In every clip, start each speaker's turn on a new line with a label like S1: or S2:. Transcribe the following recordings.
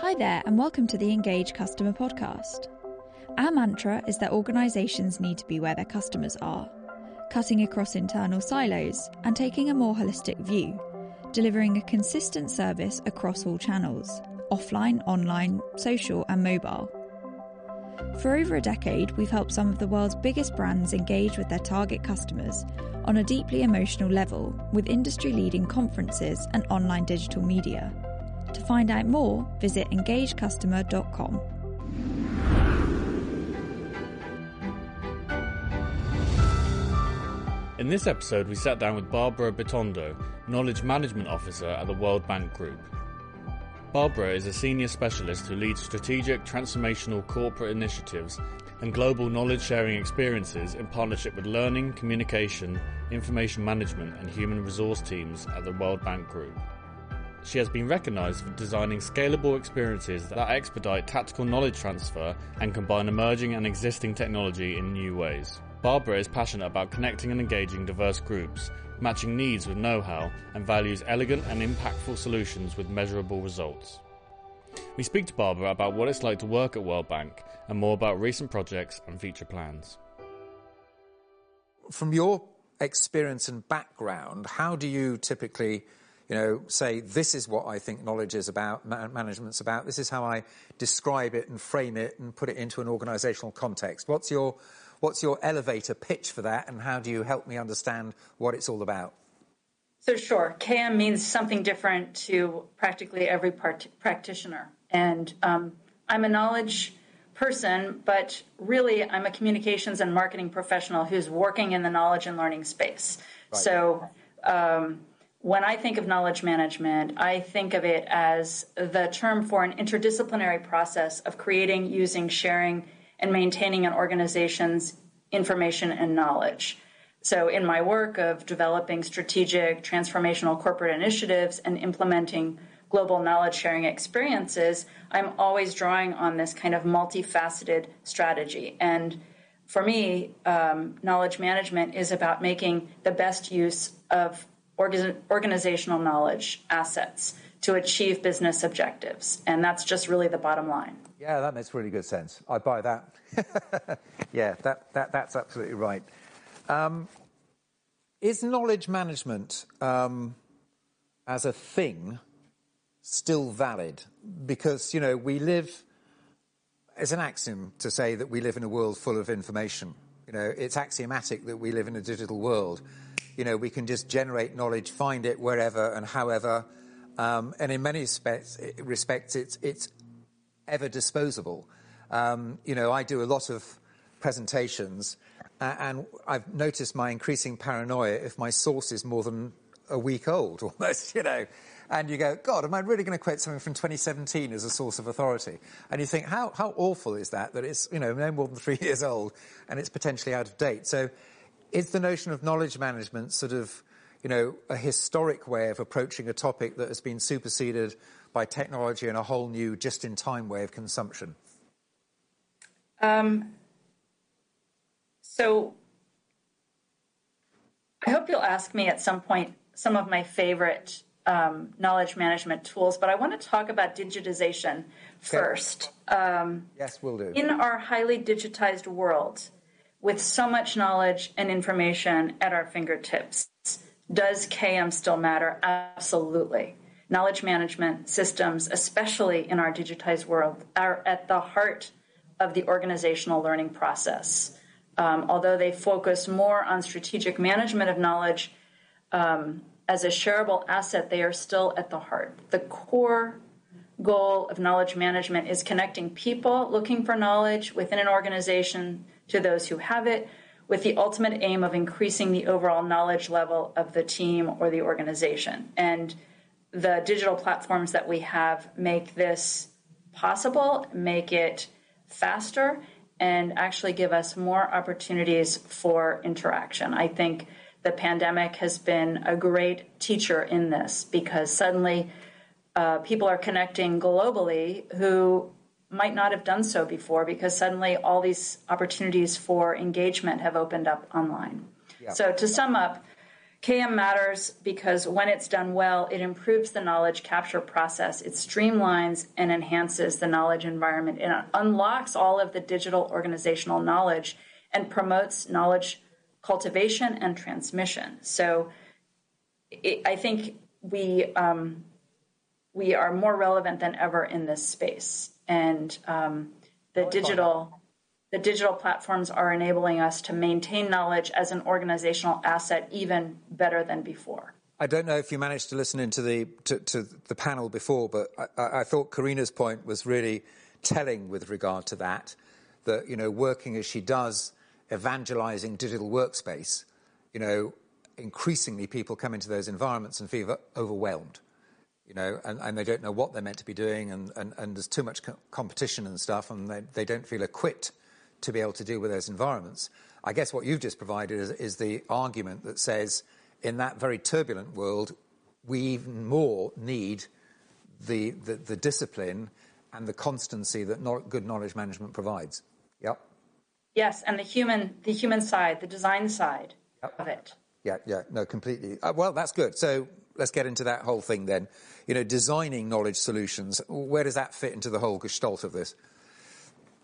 S1: Hi there, and welcome to the Engage Customer Podcast. Our mantra is that organisations need to be where their customers are, cutting across internal silos and taking a more holistic view, delivering a consistent service across all channels offline, online, social, and mobile. For over a decade, we've helped some of the world's biggest brands engage with their target customers on a deeply emotional level with industry leading conferences and online digital media. To find out more, visit engagecustomer.com.
S2: In this episode, we sat down with Barbara Bitondo, Knowledge Management Officer at the World Bank Group. Barbara is a senior specialist who leads strategic transformational corporate initiatives and global knowledge sharing experiences in partnership with learning, communication, information management, and human resource teams at the World Bank Group. She has been recognised for designing scalable experiences that expedite tactical knowledge transfer and combine emerging and existing technology in new ways. Barbara is passionate about connecting and engaging diverse groups, matching needs with know how, and values elegant and impactful solutions with measurable results. We speak to Barbara about what it's like to work at World Bank and more about recent projects and future plans.
S3: From your experience and background, how do you typically, you know, say this is what I think knowledge is about, management's about. This is how I describe it and frame it and put it into an organisational context. What's your What's your elevator pitch for that, and how do you help me understand what it's all about?
S4: So, sure, KM means something different to practically every part- practitioner. And um, I'm a knowledge person, but really I'm a communications and marketing professional who's working in the knowledge and learning space. Right. So, um, when I think of knowledge management, I think of it as the term for an interdisciplinary process of creating, using, sharing, and maintaining an organization's information and knowledge. So, in my work of developing strategic transformational corporate initiatives and implementing global knowledge sharing experiences, I'm always drawing on this kind of multifaceted strategy. And for me, um, knowledge management is about making the best use of organizational knowledge assets to achieve business objectives. And that's just really the bottom line.
S3: Yeah, that makes really good sense. I buy that. yeah, that, that, that's absolutely right. Um, is knowledge management um, as a thing still valid? Because, you know, we live, it's an axiom to say that we live in a world full of information. You know, it's axiomatic that we live in a digital world. You know, we can just generate knowledge, find it wherever and however. Um, and in many respects, respects it's, it's ever disposable. Um, you know, I do a lot of presentations, uh, and I've noticed my increasing paranoia if my source is more than a week old, almost, you know. And you go, God, am I really going to quote something from 2017 as a source of authority? And you think, how, how awful is that, that it's, you know, no more than three years old and it's potentially out of date? So is the notion of knowledge management sort of, you know, a historic way of approaching a topic that has been superseded by technology and a whole new just-in-time way of consumption? Um,
S4: so I hope you'll ask me at some point some of my favorite um, knowledge management tools, but I want to talk about digitization okay. first.
S3: Um, yes, we'll do.
S4: In our highly digitized world, with so much knowledge and information at our fingertips, does KM still matter? Absolutely knowledge management systems, especially in our digitized world, are at the heart of the organizational learning process. Um, although they focus more on strategic management of knowledge um, as a shareable asset, they are still at the heart. The core goal of knowledge management is connecting people looking for knowledge within an organization to those who have it, with the ultimate aim of increasing the overall knowledge level of the team or the organization. And the digital platforms that we have make this possible, make it faster, and actually give us more opportunities for interaction. I think the pandemic has been a great teacher in this because suddenly uh, people are connecting globally who might not have done so before because suddenly all these opportunities for engagement have opened up online. Yeah. So, to sum up, KM matters because when it's done well, it improves the knowledge capture process. It streamlines and enhances the knowledge environment. It unlocks all of the digital organizational knowledge and promotes knowledge cultivation and transmission. So it, I think we um, we are more relevant than ever in this space, and um, the digital the digital platforms are enabling us to maintain knowledge as an organizational asset even better than before.
S3: I don't know if you managed to listen into the to, to the panel before, but I, I, thought Karina's point was really telling with regard to that. That you know, working as she does, evangelizing digital workspace, you know, increasingly people come into those environments and feel overwhelmed, you know, and, and they don't know what they're meant to be doing, and, and, and there's too much co- competition and stuff, and they, they don't feel equipped to be able to deal with those environments. I guess what you've just provided is, is the argument that says, in that very turbulent world, we even more need the, the, the discipline and the constancy that no, good knowledge management provides. Yep.
S4: Yes, and the human, the human side, the design side yep. of it.
S3: Yeah, yeah, no, completely. Uh, well, that's good. So let's get into that whole thing then. You know, designing knowledge solutions. Where does that fit into the whole gestalt of this?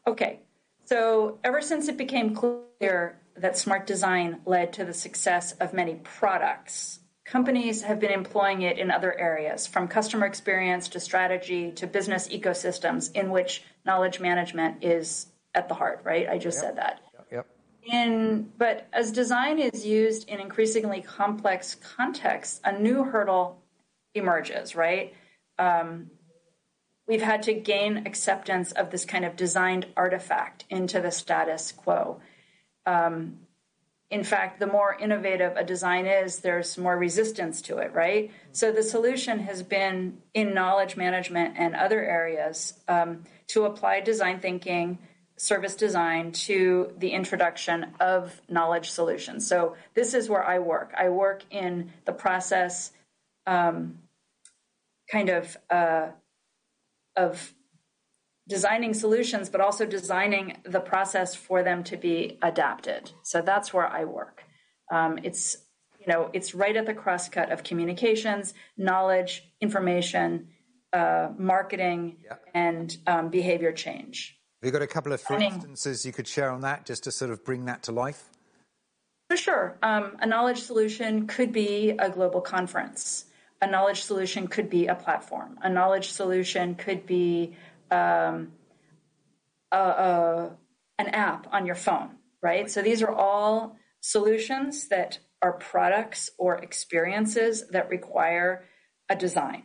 S4: Okay, so ever since it became clear that smart design led to the success of many products, companies have been employing it in other areas, from customer experience to strategy to business ecosystems, in which knowledge management is at the heart. Right? I just yep. said that. In, but as design is used in increasingly complex contexts, a new hurdle emerges, right? Um, we've had to gain acceptance of this kind of designed artifact into the status quo. Um, in fact, the more innovative a design is, there's more resistance to it, right? So the solution has been in knowledge management and other areas um, to apply design thinking service design to the introduction of knowledge solutions. So this is where I work. I work in the process, um, kind of uh, of designing solutions, but also designing the process for them to be adapted. So that's where I work. Um, it's you know it's right at the crosscut of communications, knowledge, information, uh, marketing, yeah. and um, behavior change.
S3: Have you got a couple of for instances you could share on that just to sort of bring that to life?
S4: For sure. Um, a knowledge solution could be a global conference. A knowledge solution could be a platform. A knowledge solution could be um, a, a, an app on your phone, right? So these are all solutions that are products or experiences that require a design.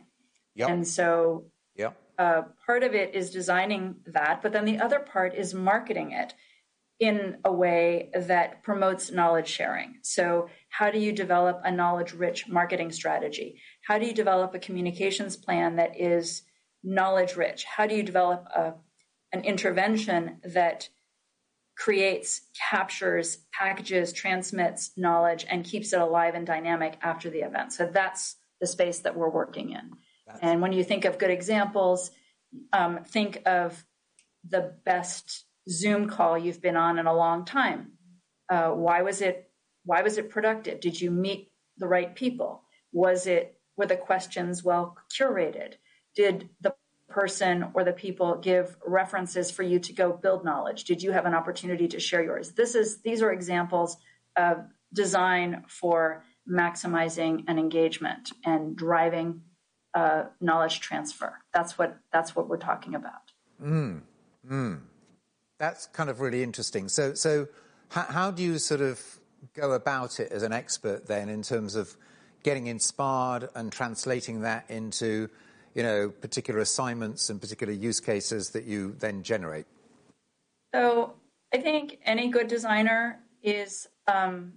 S4: Yep. And so uh, part of it is designing that, but then the other part is marketing it in a way that promotes knowledge sharing. So, how do you develop a knowledge rich marketing strategy? How do you develop a communications plan that is knowledge rich? How do you develop a, an intervention that creates, captures, packages, transmits knowledge, and keeps it alive and dynamic after the event? So, that's the space that we're working in. And when you think of good examples, um, think of the best Zoom call you've been on in a long time. Uh, why was it? Why was it productive? Did you meet the right people? Was it were the questions well curated? Did the person or the people give references for you to go build knowledge? Did you have an opportunity to share yours? This is these are examples of design for maximizing an engagement and driving uh, knowledge transfer. That's what that's what we're talking about.
S3: Mm. Mm. That's kind of really interesting. So, so how, how do you sort of go about it as an expert then, in terms of getting inspired and translating that into, you know, particular assignments and particular use cases that you then generate?
S4: So, I think any good designer is um,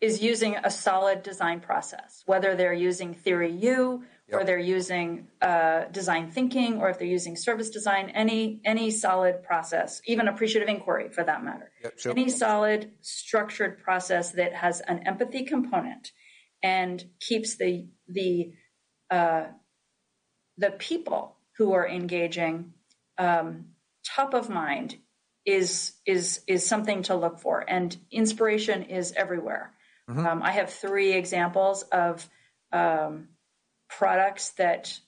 S4: is using a solid design process, whether they're using Theory U yep. or they're using uh, design thinking or if they're using service design, any any solid process, even appreciative inquiry for that matter. Yep, sure. Any solid structured process that has an empathy component and keeps the the uh, the people who are engaging um, top of mind is is is something to look for and inspiration is everywhere Mm-hmm. Um, I have three examples of um, products that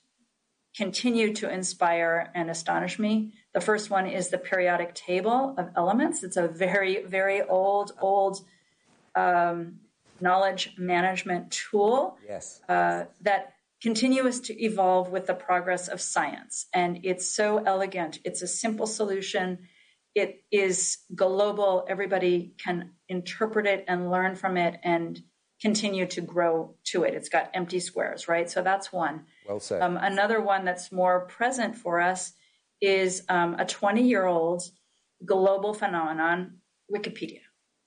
S4: continue to inspire and astonish me. The first one is the periodic table of elements. It's a very, very old, old um, knowledge management tool
S3: yes.
S4: uh, that continues to evolve with the progress of science. And it's so elegant. It's a simple solution. It is global. Everybody can interpret it and learn from it and continue to grow to it. It's got empty squares, right? So that's one.
S3: Well said.
S4: Um, another one that's more present for us is um, a 20 year old global phenomenon, Wikipedia.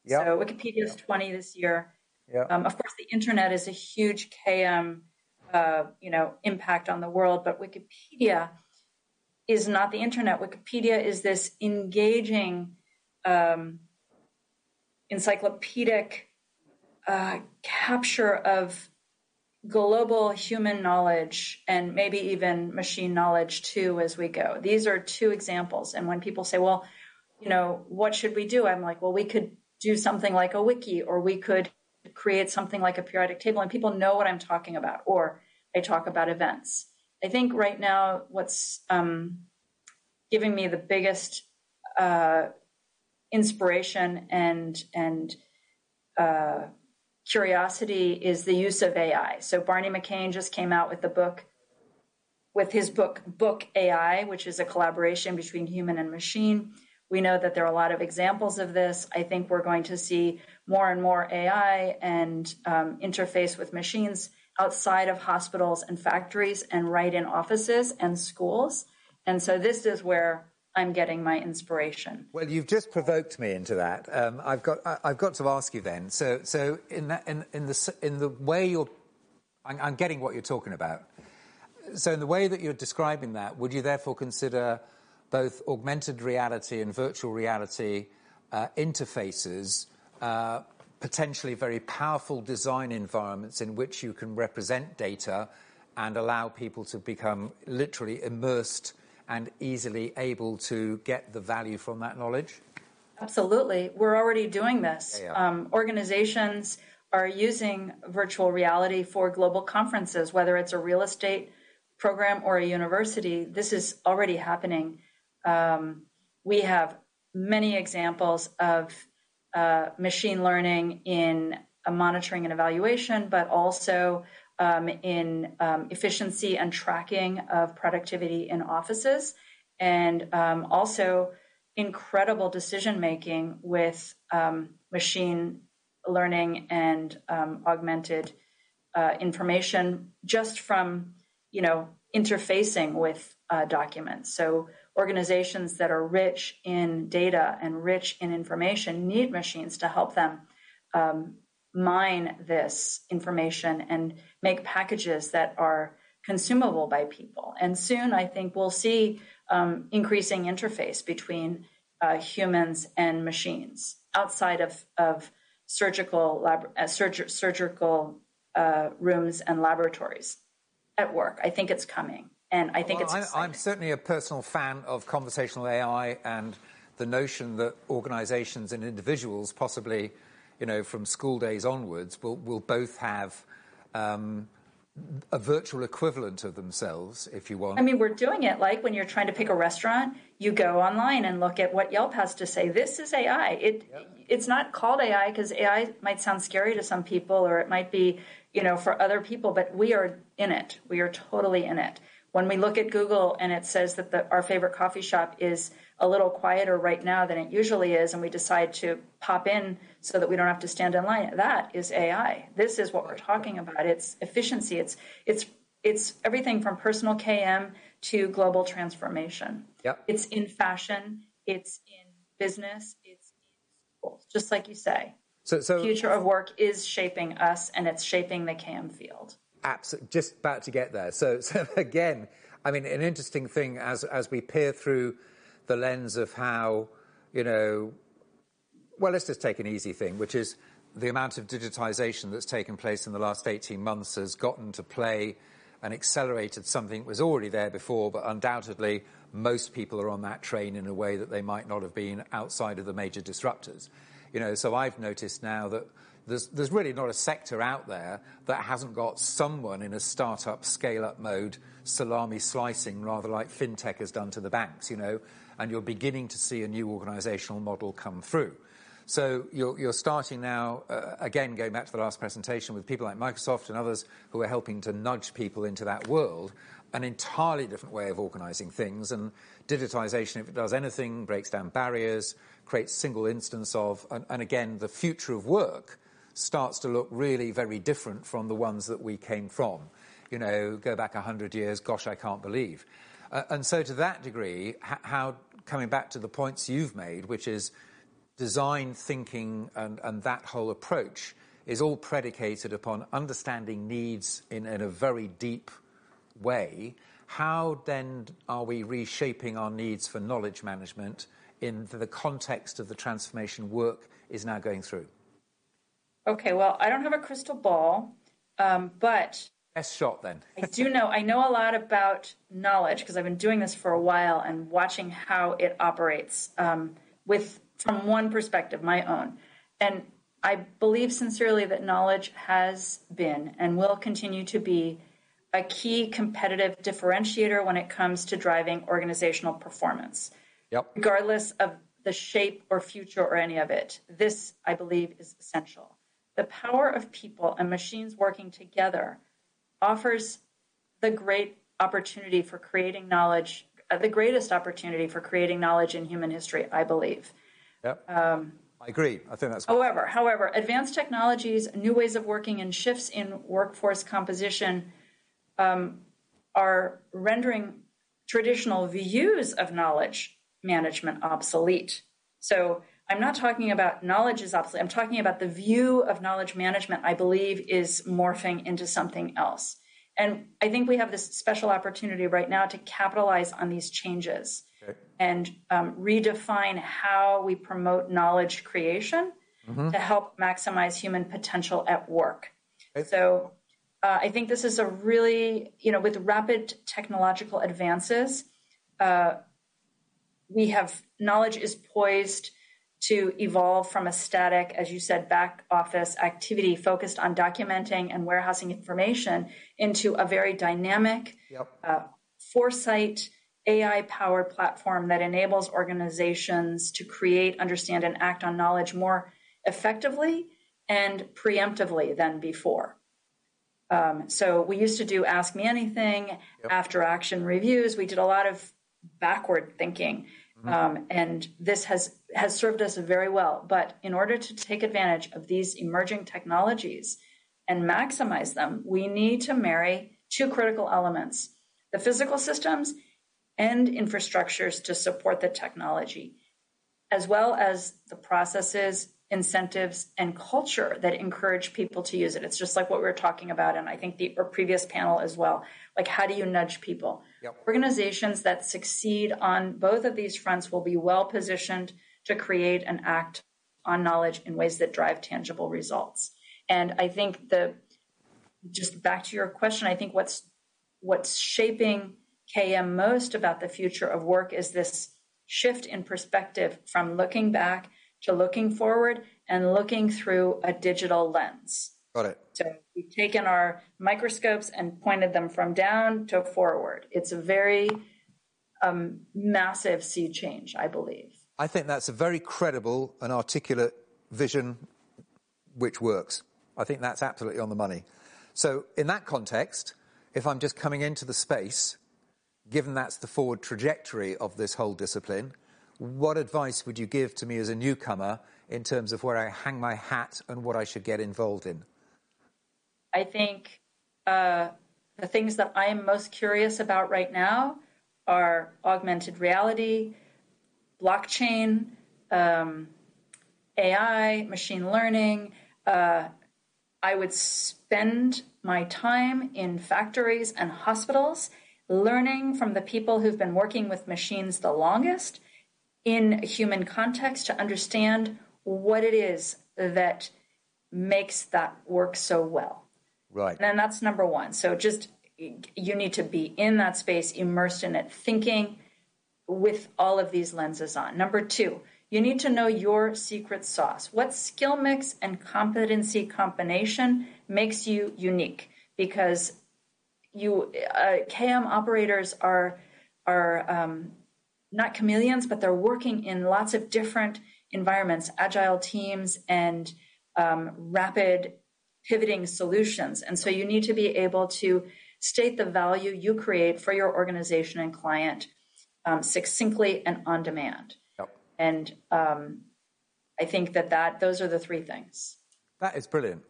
S4: Yep. So Wikipedia is yep. 20 this year.
S3: Yep.
S4: Um, of course, the internet is a huge KM uh, you know, impact on the world, but Wikipedia is not the internet. Wikipedia is this engaging, um, encyclopedic uh, capture of global human knowledge and maybe even machine knowledge too as we go. These are two examples. And when people say, well, you know, what should we do? I'm like, well, we could do something like a wiki or we could create something like a periodic table and people know what I'm talking about. Or I talk about events. I think right now, what's um, giving me the biggest uh, inspiration and and uh, curiosity is the use of AI. So Barney McCain just came out with the book with his book Book AI, which is a collaboration between human and machine. We know that there are a lot of examples of this. I think we're going to see more and more AI and um, interface with machines outside of hospitals and factories and right in offices and schools. And so this is where I'm getting my inspiration.
S3: Well, you've just provoked me into that. Um, I've got I've got to ask you then. So so in that in, in the in the way you're, I'm, I'm getting what you're talking about. So in the way that you're describing that, would you therefore consider both augmented reality and virtual reality uh, interfaces uh, potentially very powerful design environments in which you can represent data and allow people to become literally immersed and easily able to get the value from that knowledge?
S4: Absolutely. We're already doing this. Yeah. Um, organizations are using virtual reality for global conferences, whether it's a real estate program or a university. This is already happening. Um, we have many examples of uh, machine learning in monitoring and evaluation, but also um, in um, efficiency and tracking of productivity in offices, and um, also incredible decision making with um, machine learning and um, augmented uh, information just from you know interfacing with uh, documents. So organizations that are rich in data and rich in information need machines to help them um, mine this information and make packages that are consumable by people. And soon, I think we'll see um, increasing interface between uh, humans and machines outside of, of surgical lab, uh, surg- surgical uh, rooms and laboratories at work. I think it's coming. And I think well, it's.
S3: I'm, I'm certainly a personal fan of conversational AI and the notion that organisations and individuals, possibly, you know, from school days onwards, will will both have. Um, a virtual equivalent of themselves, if you want.
S4: I mean, we're doing it like when you're trying to pick a restaurant, you go online and look at what Yelp has to say. This is AI. It yep. it's not called AI because AI might sound scary to some people, or it might be, you know, for other people. But we are in it. We are totally in it. When we look at Google and it says that the, our favorite coffee shop is a little quieter right now than it usually is, and we decide to pop in so that we don't have to stand in line, that is AI. This is what we're talking about. It's efficiency. It's it's it's everything from personal KM to global transformation.
S3: Yep.
S4: It's in fashion. It's in business. It's in schools. Just like you say.
S3: So, so
S4: the future of work is shaping us, and it's shaping the KM field
S3: just about to get there. So, again, I mean, an interesting thing as as we peer through the lens of how, you know, well, let's just take an easy thing, which is the amount of digitization that's taken place in the last 18 months has gotten to play and accelerated something that was already there before, but undoubtedly most people are on that train in a way that they might not have been outside of the major disruptors. You know, so I've noticed now that there's, there's really not a sector out there that hasn't got someone in a startup scale up mode salami slicing rather like fintech has done to the banks, you know, and you're beginning to see a new organizational model come through. So you're, you're starting now, uh, again, going back to the last presentation with people like Microsoft and others who are helping to nudge people into that world, an entirely different way of organizing things. And digitization, if it does anything, breaks down barriers, creates single instance of, and, and again, the future of work starts to look really very different from the ones that we came from. You know, go back 100 years, gosh, I can't believe. Uh, and so, to that degree, how, coming back to the points you've made, which is design thinking and, and that whole approach, is all predicated upon understanding needs in, in a very deep way. How then are we reshaping our needs for knowledge management in the context of the transformation work is now going through?
S4: Okay, well, I don't have a crystal ball, um, but
S3: best shot then.
S4: I do know. I know a lot about knowledge because I've been doing this for a while and watching how it operates um, with from one perspective, my own, and I believe sincerely that knowledge has been and will continue to be a key competitive differentiator when it comes to driving organizational performance.
S3: Yep.
S4: Regardless of the shape or future or any of it, this, I believe, is essential. The power of people and machines working together offers the great opportunity for creating knowledge, uh, the greatest opportunity for creating knowledge in human history, I believe.
S3: Yep. Um, I agree. I think that's.
S4: However, however, advanced technologies, new ways of working, and shifts in workforce composition um, are rendering traditional views of knowledge management obsolete. So I'm not talking about knowledge is obsolete. I'm talking about the view of knowledge management, I believe, is morphing into something else. And I think we have this special opportunity right now to capitalize on these changes okay. and um, redefine how we promote knowledge creation mm-hmm. to help maximize human potential at work. Okay. So uh, I think this is a really, you know, with rapid technological advances, uh, we have knowledge is poised to evolve from a static, as you said, back office activity focused on documenting and warehousing information into a very dynamic, yep. uh, foresight, AI powered platform that enables organizations to create, understand, and act on knowledge more effectively and preemptively than before. Um, so we used to do Ask Me Anything, yep. after action reviews. We did a lot of backward thinking. Mm-hmm. Um, and this has has served us very well. But in order to take advantage of these emerging technologies and maximize them, we need to marry two critical elements: the physical systems and infrastructures to support the technology, as well as the processes, incentives, and culture that encourage people to use it. It's just like what we were talking about, and I think the previous panel as well. Like, how do you nudge people? Yep. Organizations that succeed on both of these fronts will be well positioned to create and act on knowledge in ways that drive tangible results. And I think the just back to your question, I think what's what's shaping KM most about the future of work is this shift in perspective from looking back to looking forward and looking through a digital lens.
S3: Got it.
S4: So we've taken our microscopes and pointed them from down to forward. It's a very um, massive sea change, I believe.
S3: I think that's a very credible and articulate vision which works. I think that's absolutely on the money. So, in that context, if I'm just coming into the space, given that's the forward trajectory of this whole discipline, what advice would you give to me as a newcomer in terms of where I hang my hat and what I should get involved in?
S4: I think uh, the things that I am most curious about right now are augmented reality, blockchain, um, AI, machine learning. Uh, I would spend my time in factories and hospitals learning from the people who've been working with machines the longest in human context to understand what it is that makes that work so well.
S3: Right.
S4: And that's number one. So just you need to be in that space, immersed in it, thinking with all of these lenses on. Number two, You need to know your secret sauce. What skill mix and competency combination makes you unique? Because you uh, KM operators are are um, not chameleons, but they're working in lots of different environments, agile teams, and um, rapid pivoting solutions. And so you need to be able to state the value you create for your organization and client um, succinctly and on demand. Yep. And um, I think that, that those are the three things.
S3: That is brilliant.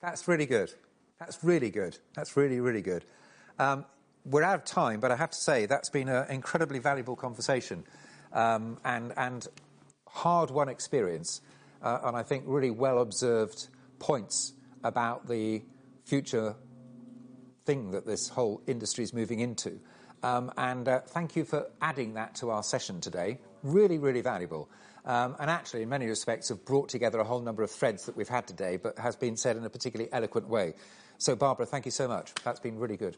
S3: That's really good. That's really good. That's really, really good. Um, we're out of time, but I have to say that's been an incredibly valuable conversation um, and, and hard won experience, uh, and I think really well observed points about the future thing that this whole industry is moving into. Um, and uh, thank you for adding that to our session today. Really, really valuable. Um, and actually, in many respects, have brought together a whole number of threads that we've had today, but has been said in a particularly eloquent way. So, Barbara, thank you so much. That's been really good.